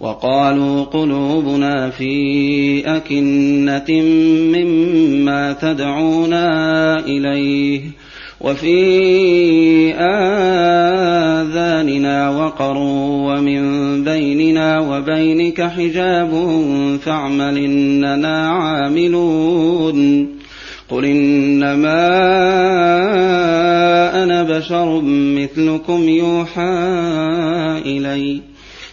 وقالوا قلوبنا في أكنة مما تدعونا إليه وفي آذاننا وقر ومن بيننا وبينك حجاب فاعمل إننا عاملون قل إنما أنا بشر مثلكم يوحى إليّ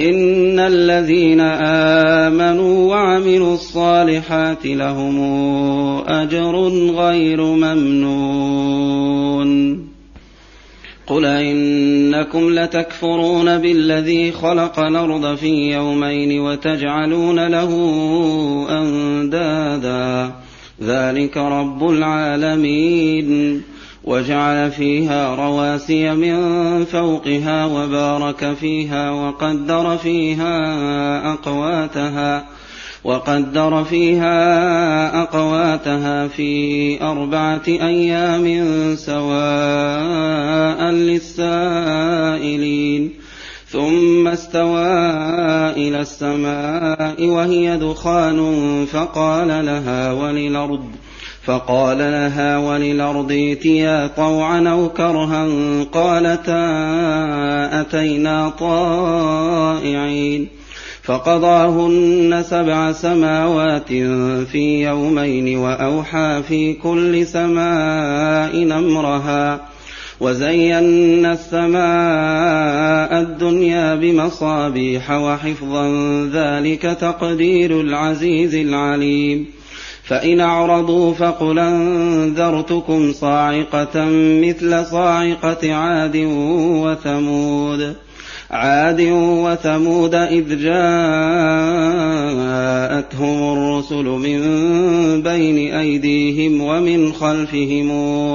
إن الذين آمنوا وعملوا الصالحات لهم أجر غير ممنون. قل إنكم لتكفرون بالذي خلق الأرض في يومين وتجعلون له أندادا. ذلك رب العالمين. وجعل فيها رواسي من فوقها وبارك فيها وقدر فيها أقواتها وقدر فيها أقواتها في أربعة أيام سواء للسائلين ثم استوى إلى السماء وهي دخان فقال لها وللأرض فقال لها وللأرض ائتيا طوعا أو كرها قالتا أتينا طائعين فقضاهن سبع سماوات في يومين وأوحى في كل سماء أمرها وزينا السماء الدنيا بمصابيح وحفظا ذلك تقدير العزيز العليم فإن أعرضوا فقل أنذرتكم صاعقة مثل صاعقة عاد وثمود. عاد وثمود إذ جاءتهم الرسل من بين أيديهم ومن خلفهم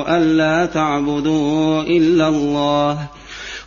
ألا تعبدوا إلا الله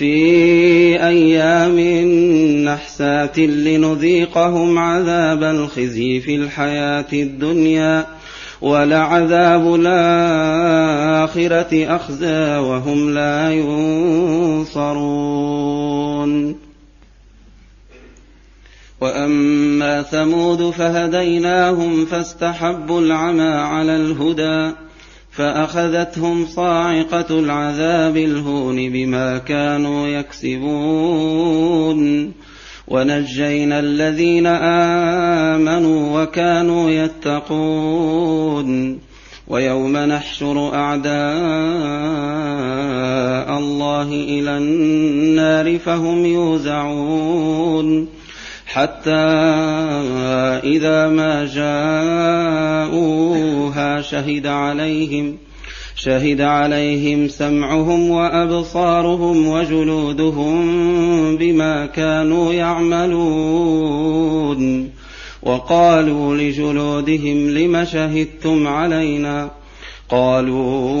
في أيام نحسات لنذيقهم عذاب الخزي في الحياة الدنيا ولعذاب الآخرة أخزى وهم لا ينصرون. وأما ثمود فهديناهم فاستحبوا العمى على الهدى فأخذتهم صاعقة العذاب الهون بما كانوا يكسبون. ونجينا الذين آمنوا وكانوا يتقون. ويوم نحشر أعداء الله إلى النار فهم يوزعون. حتى إذا ما جاءوها شهد عليهم شهد عليهم سمعهم وأبصارهم وجلودهم بما كانوا يعملون. وقالوا لجلودهم لم شهدتم علينا؟ قالوا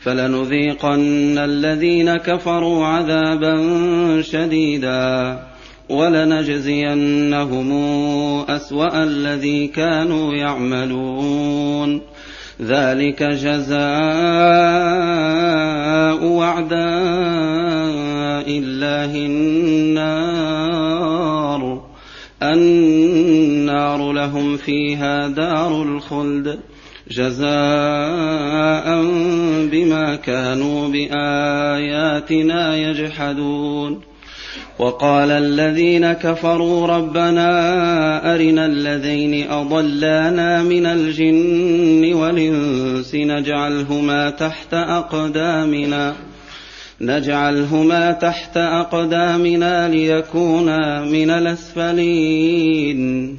فلنذيقن الذين كفروا عذابا شديدا ولنجزينهم أسوأ الذي كانوا يعملون. ذلك جزاء أعداء الله النار. النار لهم فيها دار الخلد. جزاء بما كانوا بآياتنا يجحدون. وقال الذين كفروا ربنا أرنا الذين أضلانا من الجن والإنس نجعلهما تحت أقدامنا نجعلهما تحت أقدامنا ليكونا من الأسفلين.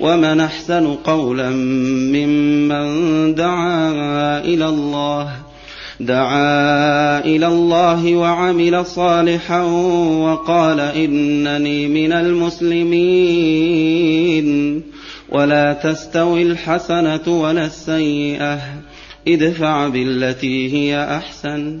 ومن احسن قولا ممن دعا إلى الله دعا إلى الله وعمل صالحا وقال انني من المسلمين. ولا تستوي الحسنه ولا السيئه ادفع بالتي هي احسن.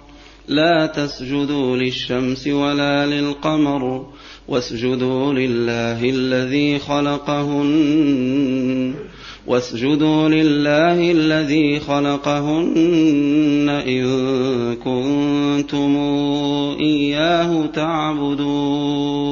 لا تسجدوا للشمس ولا للقمر واسجدوا لله الذي خلقهن واسجدوا لله الذي خلقهن إن كنتم إياه تعبدون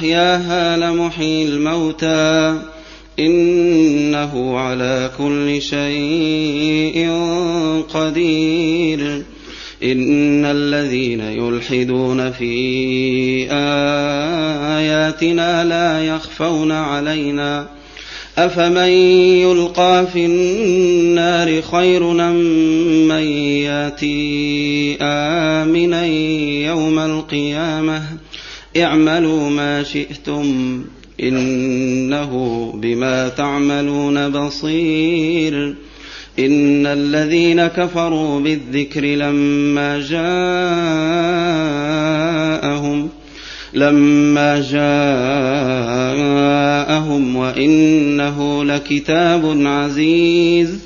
أحياها لمحيي الموتى. إنه على كل شيء قدير. إن الذين يلحدون في آياتنا لا يخفون علينا. أفمن يلقى في النار خير من يأتي آمنا يوم القيامة؟ اعملوا ما شئتم إنه بما تعملون بصير. إن الذين كفروا بالذكر لما جاءهم لما جاءهم وإنه لكتاب عزيز.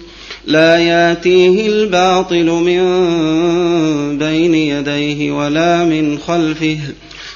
لا ياتيه الباطل من بين يديه ولا من خلفه.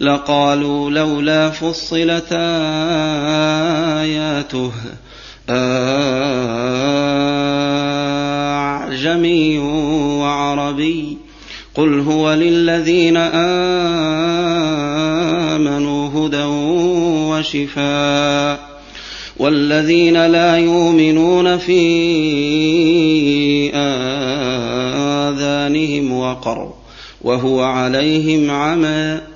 لقالوا لولا فصلت آياته. أعجمي وعربي. قل هو للذين آمنوا هدى وشفاء. والذين لا يؤمنون في آذانهم وقر. وهو عليهم عمى.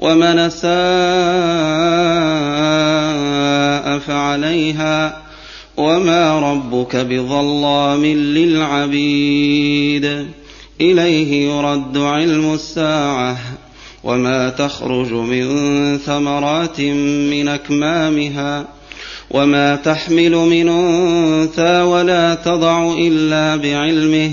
ومن ساء فعليها وما ربك بظلام للعبيد. إليه يرد علم الساعة وما تخرج من ثمرات من أكمامها وما تحمل من أنثى ولا تضع إلا بعلمه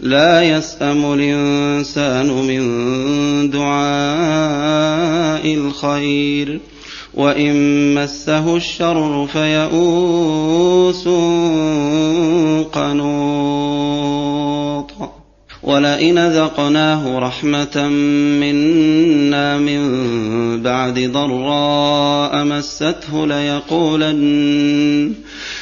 لا يسأم الإنسان من دعاء الخير. وإن مسه الشر فيئوس قنوط. ولئن ذقناه رحمة منا من بعد ضراء مسته ليقولن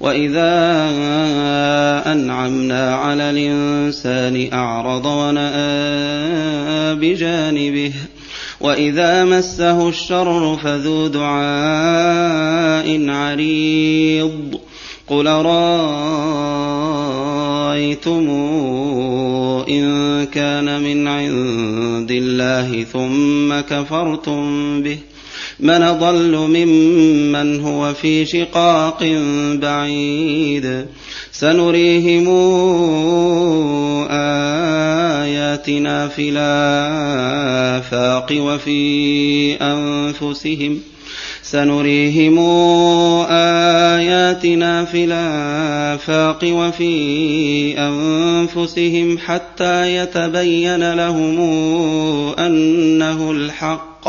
واذا انعمنا على الانسان اعرض وناى بجانبه وإذا مسه الشر فذو دعاء عريض قل رأيتم إن كان من عند الله ثم كفرتم به من ضل ممن هو في شقاق بعيد. سنريهم آياتنا في الآفاق وفي أنفسهم. سنريهم آياتنا في الآفاق وفي أنفسهم حتى يتبين لهم أنه الحق.